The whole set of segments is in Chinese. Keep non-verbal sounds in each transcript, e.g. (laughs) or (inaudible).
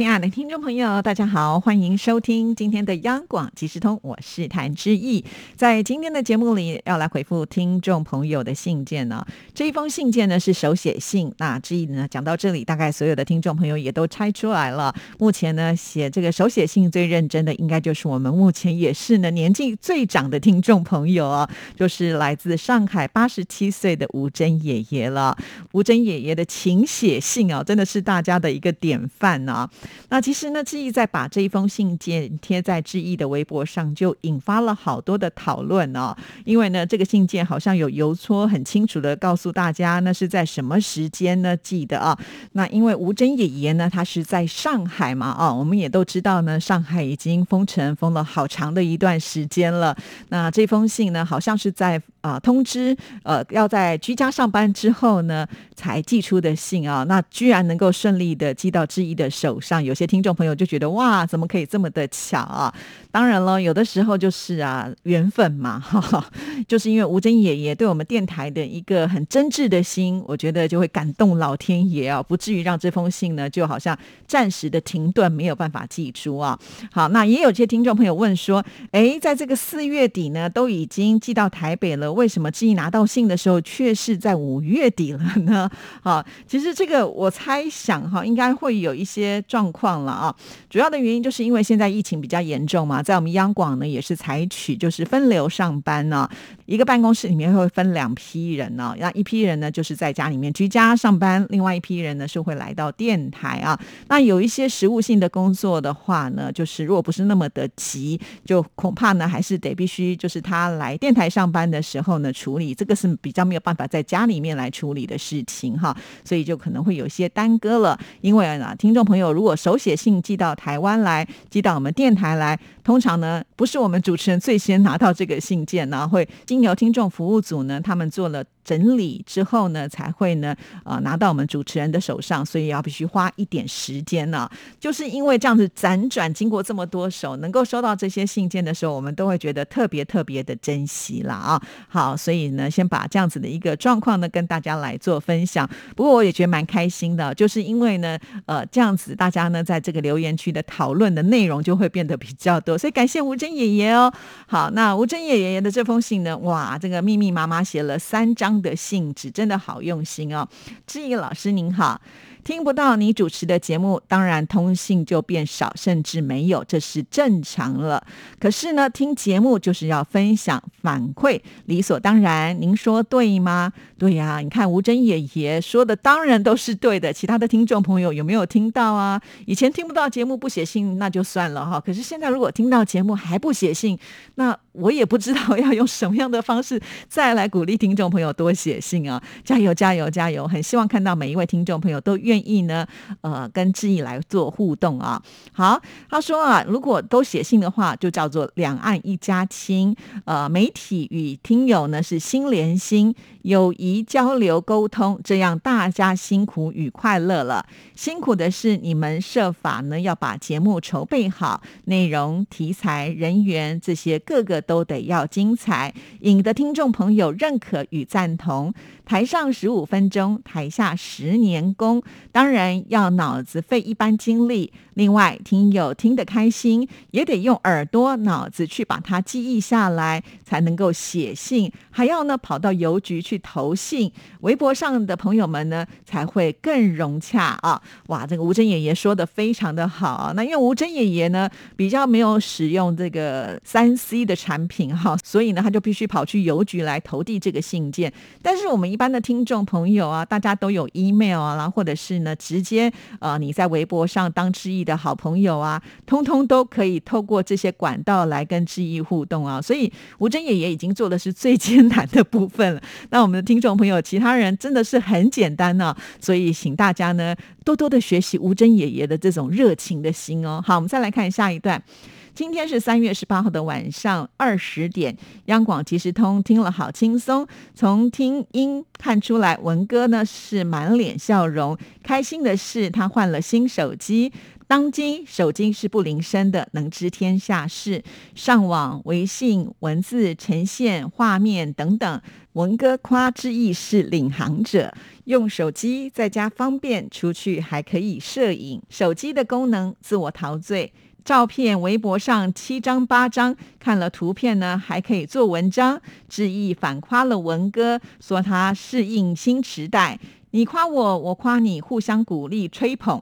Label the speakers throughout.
Speaker 1: 亲爱的听众朋友，大家好，欢迎收听今天的央广即时通，我是谭志毅。在今天的节目里，要来回复听众朋友的信件呢。这一封信件呢是手写信，那志毅呢讲到这里，大概所有的听众朋友也都猜出来了。目前呢写这个手写信最认真的，应该就是我们目前也是呢年纪最长的听众朋友哦，就是来自上海八十七岁的吴珍爷爷了。吴珍爷爷的请写信哦，真的是大家的一个典范啊。那其实呢，志毅在把这一封信件贴在志毅的微博上，就引发了好多的讨论哦。因为呢，这个信件好像有邮戳，很清楚的告诉大家，那是在什么时间呢？记得啊。那因为吴珍爷爷呢，他是在上海嘛，啊，我们也都知道呢，上海已经封城封了好长的一段时间了。那这封信呢，好像是在啊通知呃要在居家上班之后呢才寄出的信啊。那居然能够顺利的寄到志毅的手上。有些听众朋友就觉得哇，怎么可以这么的巧啊？当然了，有的时候就是啊缘分嘛，哈哈，就是因为吴珍爷爷对我们电台的一个很真挚的心，我觉得就会感动老天爷啊，不至于让这封信呢就好像暂时的停顿，没有办法寄出啊。好，那也有些听众朋友问说，哎，在这个四月底呢，都已经寄到台北了，为什么志毅拿到信的时候却是在五月底了呢？(laughs) 好，其实这个我猜想哈，应该会有一些状况了啊。主要的原因就是因为现在疫情比较严重嘛。在我们央广呢，也是采取就是分流上班呢，一个办公室里面会分两批人呢，那一批人呢就是在家里面居家上班，另外一批人呢是会来到电台啊。那有一些实务性的工作的话呢，就是如果不是那么的急，就恐怕呢还是得必须就是他来电台上班的时候呢处理，这个是比较没有办法在家里面来处理的事情哈，所以就可能会有些耽搁了。因为呢，听众朋友如果手写信寄到台湾来，寄到我们电台来。通常呢，不是我们主持人最先拿到这个信件呢，会经由听众服务组呢，他们做了。整理之后呢，才会呢，呃，拿到我们主持人的手上，所以要必须花一点时间呢。就是因为这样子辗转经过这么多手，能够收到这些信件的时候，我们都会觉得特别特别的珍惜了啊。好，所以呢，先把这样子的一个状况呢，跟大家来做分享。不过我也觉得蛮开心的，就是因为呢，呃，这样子大家呢，在这个留言区的讨论的内容就会变得比较多，所以感谢吴珍爷爷哦。好，那吴珍爷爷的这封信呢，哇，这个密密麻麻写了三张的性质真的好用心哦，志毅老师您好。听不到你主持的节目，当然通信就变少，甚至没有，这是正常了。可是呢，听节目就是要分享反馈，理所当然。您说对吗？对呀，你看吴真爷爷说的当然都是对的。其他的听众朋友有没有听到啊？以前听不到节目不写信那就算了哈，可是现在如果听到节目还不写信，那我也不知道要用什么样的方式再来鼓励听众朋友多写信啊！加油，加油，加油！很希望看到每一位听众朋友都愿。愿意呢？呃，跟志毅来做互动啊。好，他说啊，如果都写信的话，就叫做两岸一家亲。呃，媒体与听友呢是心连心，友谊交流沟通，这样大家辛苦与快乐了。辛苦的是你们设法呢要把节目筹备好，内容、题材、人员这些个个都得要精彩，引得听众朋友认可与赞同。台上十五分钟，台下十年功。当然要脑子费一般精力。另外，听友听得开心，也得用耳朵、脑子去把它记忆下来，才能够写信。还要呢，跑到邮局去投信。微博上的朋友们呢，才会更融洽啊！哇，这个吴珍爷爷说的非常的好。那因为吴珍爷爷呢，比较没有使用这个三 C 的产品哈，所以呢，他就必须跑去邮局来投递这个信件。但是我们一般的听众朋友啊，大家都有 email 啊，然后或者是呢，直接呃，你在微博上当之一。的好朋友啊，通通都可以透过这些管道来跟志毅互动啊，所以吴珍爷爷已经做的是最艰难的部分了。(laughs) 那我们的听众朋友，其他人真的是很简单呢，所以请大家呢多多的学习吴珍爷爷的这种热情的心哦。好，我们再来看下一段。今天是三月十八号的晚上二十点，央广即时通听了好轻松。从听音看出来，文哥呢是满脸笑容，开心的是他换了新手机。当今手机是不铃声的，能知天下事，上网、微信、文字呈现、画面等等，文哥夸之意是领航者。用手机在家方便，出去还可以摄影。手机的功能自我陶醉，照片微博上七张八张，看了图片呢还可以做文章。志毅反夸了文哥，说他适应新时代。你夸我，我夸你，互相鼓励吹捧，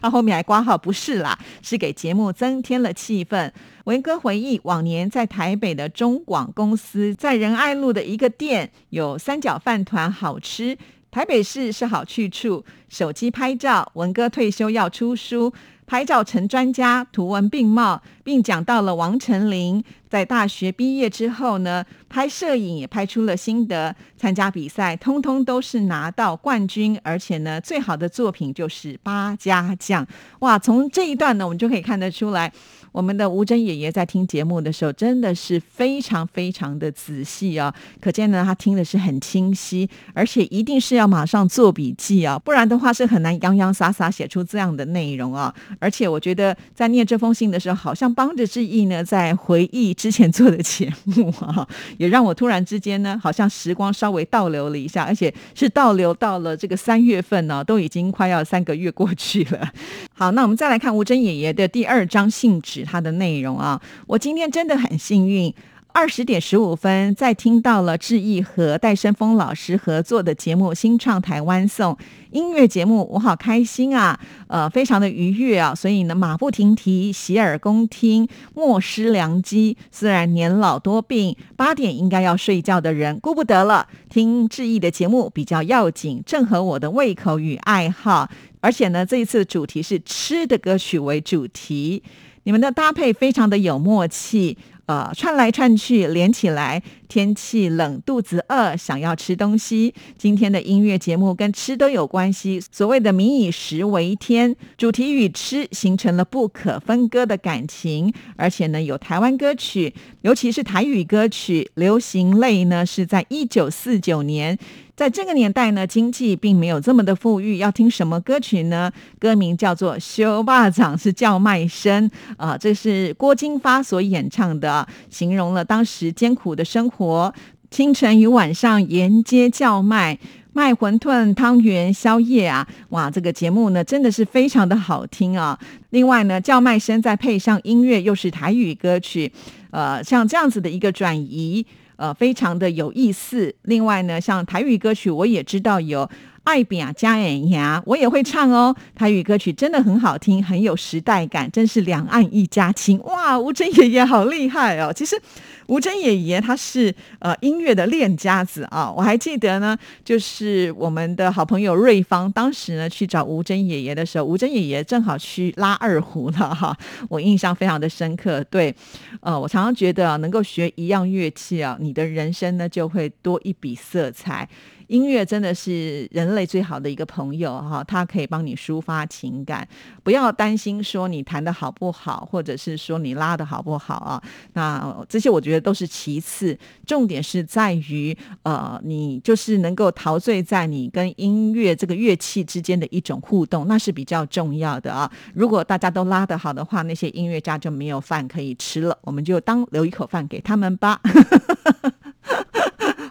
Speaker 1: 他 (laughs) 后面还挂号不是啦，是给节目增添了气氛。文哥回忆，往年在台北的中广公司，在仁爱路的一个店有三角饭团好吃。台北市是好去处，手机拍照。文哥退休要出书。拍照成专家，图文并茂，并讲到了王成林在大学毕业之后呢，拍摄影也拍出了心得，参加比赛通通都是拿到冠军，而且呢，最好的作品就是八家将。哇，从这一段呢，我们就可以看得出来。我们的吴珍爷爷在听节目的时候，真的是非常非常的仔细啊！可见呢，他听的是很清晰，而且一定是要马上做笔记啊，不然的话是很难洋洋洒洒写出这样的内容啊！而且我觉得在念这封信的时候，好像帮着志毅呢在回忆之前做的节目啊，(laughs) 也让我突然之间呢，好像时光稍微倒流了一下，而且是倒流到了这个三月份呢，都已经快要三个月过去了。(laughs) 好，那我们再来看吴珍爷爷的第二张信纸。它的内容啊，我今天真的很幸运，二十点十五分在听到了志毅和戴胜峰老师合作的节目《新创台湾颂》音乐节目，我好开心啊，呃，非常的愉悦啊，所以呢，马不停蹄，洗耳恭听，莫失良机。虽然年老多病，八点应该要睡觉的人，顾不得了，听志毅的节目比较要紧，正合我的胃口与爱好。而且呢，这一次主题是吃的歌曲为主题。你们的搭配非常的有默契，呃，串来串去连起来。天气冷，肚子饿，想要吃东西。今天的音乐节目跟吃都有关系。所谓的“民以食为天”，主题与吃形成了不可分割的感情。而且呢，有台湾歌曲，尤其是台语歌曲，流行类呢是在一九四九年。在这个年代呢，经济并没有这么的富裕，要听什么歌曲呢？歌名叫做《修霸掌》，是叫卖声啊，这是郭金发所演唱的，形容了当时艰苦的生活。清晨与晚上沿街叫卖，卖馄饨、汤圆、宵夜啊！哇，这个节目呢，真的是非常的好听啊。另外呢，叫卖声再配上音乐，又是台语歌曲，呃，像这样子的一个转移。呃，非常的有意思。另外呢，像台语歌曲，我也知道有《爱比啊加眼牙》，我也会唱哦。台语歌曲真的很好听，很有时代感，真是两岸一家亲。哇，吴珍爷爷好厉害哦！其实。吴珍爷爷他是呃音乐的练家子啊，我还记得呢，就是我们的好朋友瑞芳，当时呢去找吴珍爷爷的时候，吴珍爷爷正好去拉二胡了哈，我印象非常的深刻。对，呃，我常常觉得能够学一样乐器啊，你的人生呢就会多一笔色彩。音乐真的是人类最好的一个朋友哈，它可以帮你抒发情感，不要担心说你弹的好不好，或者是说你拉的好不好啊。那这些我觉得都是其次，重点是在于呃，你就是能够陶醉在你跟音乐这个乐器之间的一种互动，那是比较重要的啊。如果大家都拉得好的话，那些音乐家就没有饭可以吃了，我们就当留一口饭给他们吧。(laughs)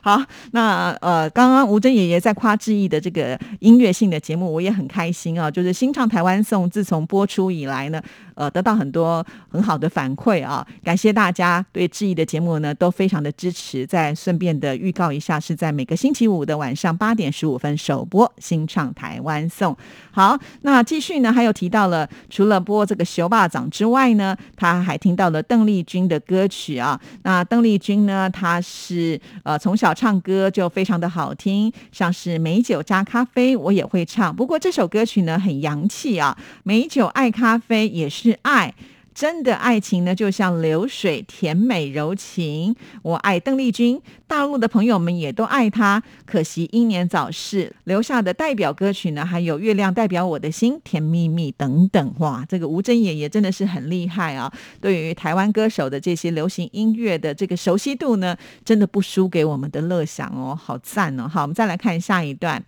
Speaker 1: 好，那呃，刚刚吴珍爷爷在夸志毅的这个音乐性的节目，我也很开心啊。就是新唱台湾颂，自从播出以来呢，呃，得到很多很好的反馈啊。感谢大家对志毅的节目呢都非常的支持。再顺便的预告一下，是在每个星期五的晚上八点十五分首播新唱台湾颂。好，那继续呢，还有提到了除了播这个《熊霸掌》之外呢，他还听到了邓丽君的歌曲啊。那邓丽君呢，她是呃从小。唱歌就非常的好听，像是美酒加咖啡，我也会唱。不过这首歌曲呢很洋气啊，美酒爱咖啡也是是爱，真的爱情呢，就像流水，甜美柔情。我爱邓丽君，大陆的朋友们也都爱她。可惜英年早逝，留下的代表歌曲呢，还有《月亮代表我的心》《甜蜜蜜》等等。哇，这个吴珍爷爷真的是很厉害啊！对于台湾歌手的这些流行音乐的这个熟悉度呢，真的不输给我们的乐享哦，好赞哦！好，我们再来看下一段。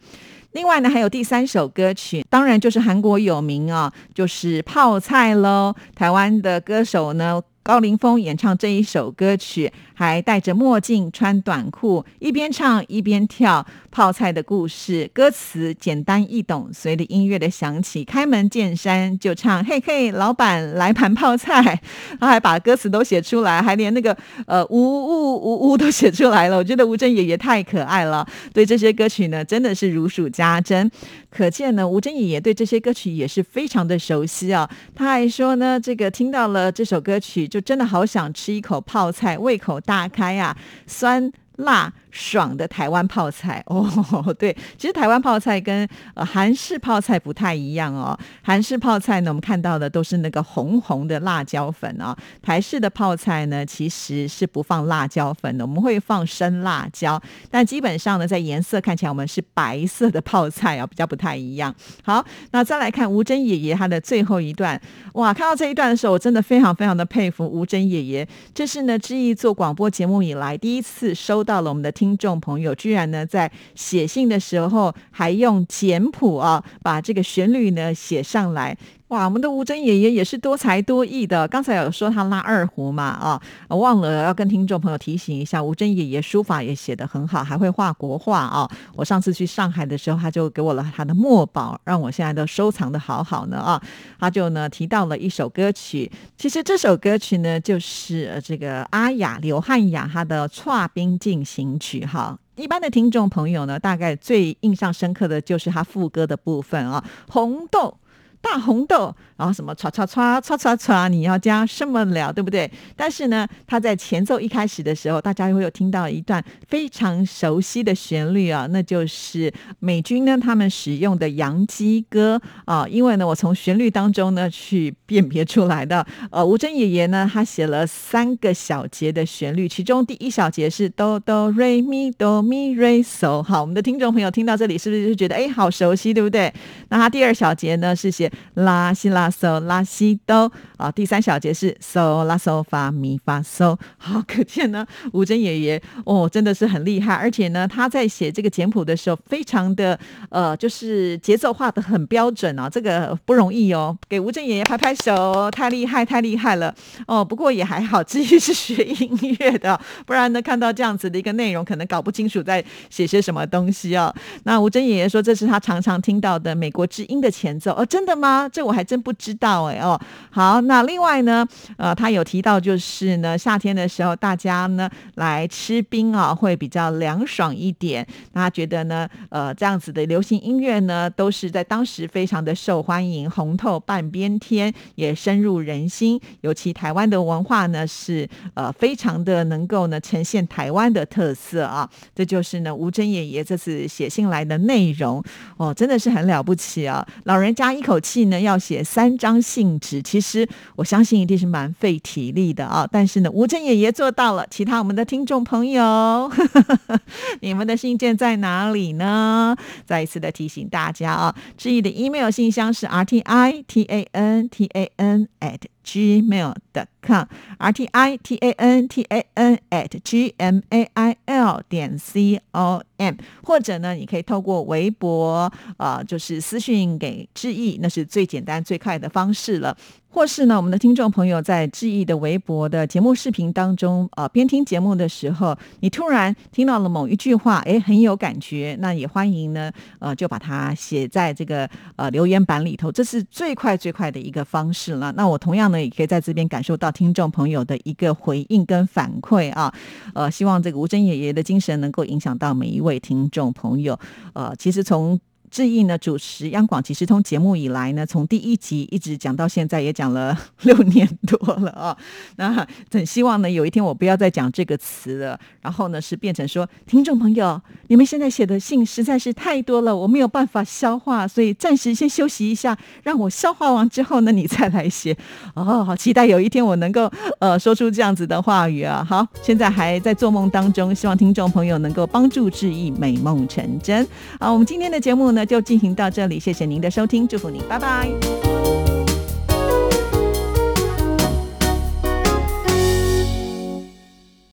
Speaker 1: 另外呢，还有第三首歌曲，当然就是韩国有名啊，就是《泡菜》喽。台湾的歌手呢，高凌风演唱这一首歌曲。还戴着墨镜，穿短裤，一边唱一边跳。泡菜的故事，歌词简单易懂，随着音乐的响起，开门见山就唱：“嘿嘿，老板来盘泡菜。(laughs) ”他还把歌词都写出来，还连那个呃呜呜呜呜都写出来了。我觉得吴镇宇也太可爱了，对这些歌曲呢，真的是如数家珍。可见呢，吴镇宇也对这些歌曲也是非常的熟悉啊。他还说呢，这个听到了这首歌曲，就真的好想吃一口泡菜，胃口。大开啊，酸辣。爽的台湾泡菜哦，(laughs) 对，其实台湾泡菜跟呃韩式泡菜不太一样哦。韩式泡菜呢，我们看到的都是那个红红的辣椒粉啊。台式的泡菜呢，其实是不放辣椒粉的，我们会放生辣椒，但基本上呢，在颜色看起来我们是白色的泡菜啊，比较不太一样。好，那再来看吴珍爷爷他的最后一段，哇，看到这一段的时候，我真的非常非常的佩服吴珍爷爷。这是呢，志毅做广播节目以来第一次收到了我们的听。听众朋友居然呢，在写信的时候还用简谱啊，把这个旋律呢写上来。哇，我们的吴珍爷爷也是多才多艺的。刚才有说他拉二胡嘛，啊，忘了要跟听众朋友提醒一下，吴珍爷爷书法也写得很好，还会画国画啊。我上次去上海的时候，他就给我了他的墨宝，让我现在都收藏的好好呢啊。他就呢提到了一首歌曲，其实这首歌曲呢就是这个阿雅刘汉雅她的《跨兵进行曲》哈。一般的听众朋友呢，大概最印象深刻的就是他副歌的部分啊，红豆。大红豆，然后什么唰唰唰唰唰唰，你要加什么了，对不对？但是呢，他在前奏一开始的时候，大家会有听到一段非常熟悉的旋律啊，那就是美军呢他们使用的洋基歌啊。因为呢，我从旋律当中呢去辨别出来的。呃，吴珍爷爷呢，他写了三个小节的旋律，其中第一小节是哆哆瑞咪哆咪瑞嗦。好，我们的听众朋友听到这里是不是就觉得哎，好熟悉，对不对？那他第二小节呢是写。拉西拉嗦拉西哆啊，第三小节是嗦拉嗦发咪发嗦。好，可见呢，(laughs) 吴珍爷爷哦，真的是很厉害，而且呢，他在写这个简谱的时候，非常的呃，就是节奏画的很标准啊，这个不容易哦，给吴珍爷爷拍拍手，太厉害，太厉害了哦。不过也还好，至于是学音乐的，不然呢，看到这样子的一个内容，可能搞不清楚在写些什么东西哦。那吴珍爷爷说，这是他常常听到的美国之音的前奏哦，真的。吗？这我还真不知道哎哦。好，那另外呢，呃，他有提到就是呢，夏天的时候大家呢来吃冰啊，会比较凉爽一点。那他觉得呢，呃，这样子的流行音乐呢，都是在当时非常的受欢迎，红透半边天，也深入人心。尤其台湾的文化呢，是呃非常的能够呢呈现台湾的特色啊。这就是呢吴珍爷爷这次写信来的内容哦，真的是很了不起啊，老人家一口。气呢要写三张信纸，其实我相信一定是蛮费体力的啊。但是呢，吴珍爷爷做到了。其他我们的听众朋友，你们的信件在哪里呢？再一次的提醒大家啊，志毅的 email 信箱是 r t i t a n t a n at gmail.com r t i t a n t a n at g m a i l 点 c o m，或者呢，你可以透过微博啊，就是私信给志毅，那是最简单最快的方式了。或是呢，我们的听众朋友在志毅的微博的节目视频当中，呃，边听节目的时候，你突然听到了某一句话，哎，很有感觉，那也欢迎呢，呃，就把它写在这个呃留言板里头，这是最快最快的一个方式了。那我同样呢，也可以在这边感受到听众朋友的一个回应跟反馈啊，呃，希望这个吴珍爷爷的精神能够影响到每一位听众朋友。呃，其实从志毅呢主持央广即时通节目以来呢，从第一集一直讲到现在，也讲了六年多了啊。那很希望呢，有一天我不要再讲这个词了，然后呢是变成说，听众朋友，你们现在写的信实在是太多了，我没有办法消化，所以暂时先休息一下，让我消化完之后呢，你再来写。哦，好期待有一天我能够呃说出这样子的话语啊。好，现在还在做梦当中，希望听众朋友能够帮助志毅美梦成真。好，我们今天的节目呢。那就进行到这里，谢谢您的收听，祝福您，拜拜。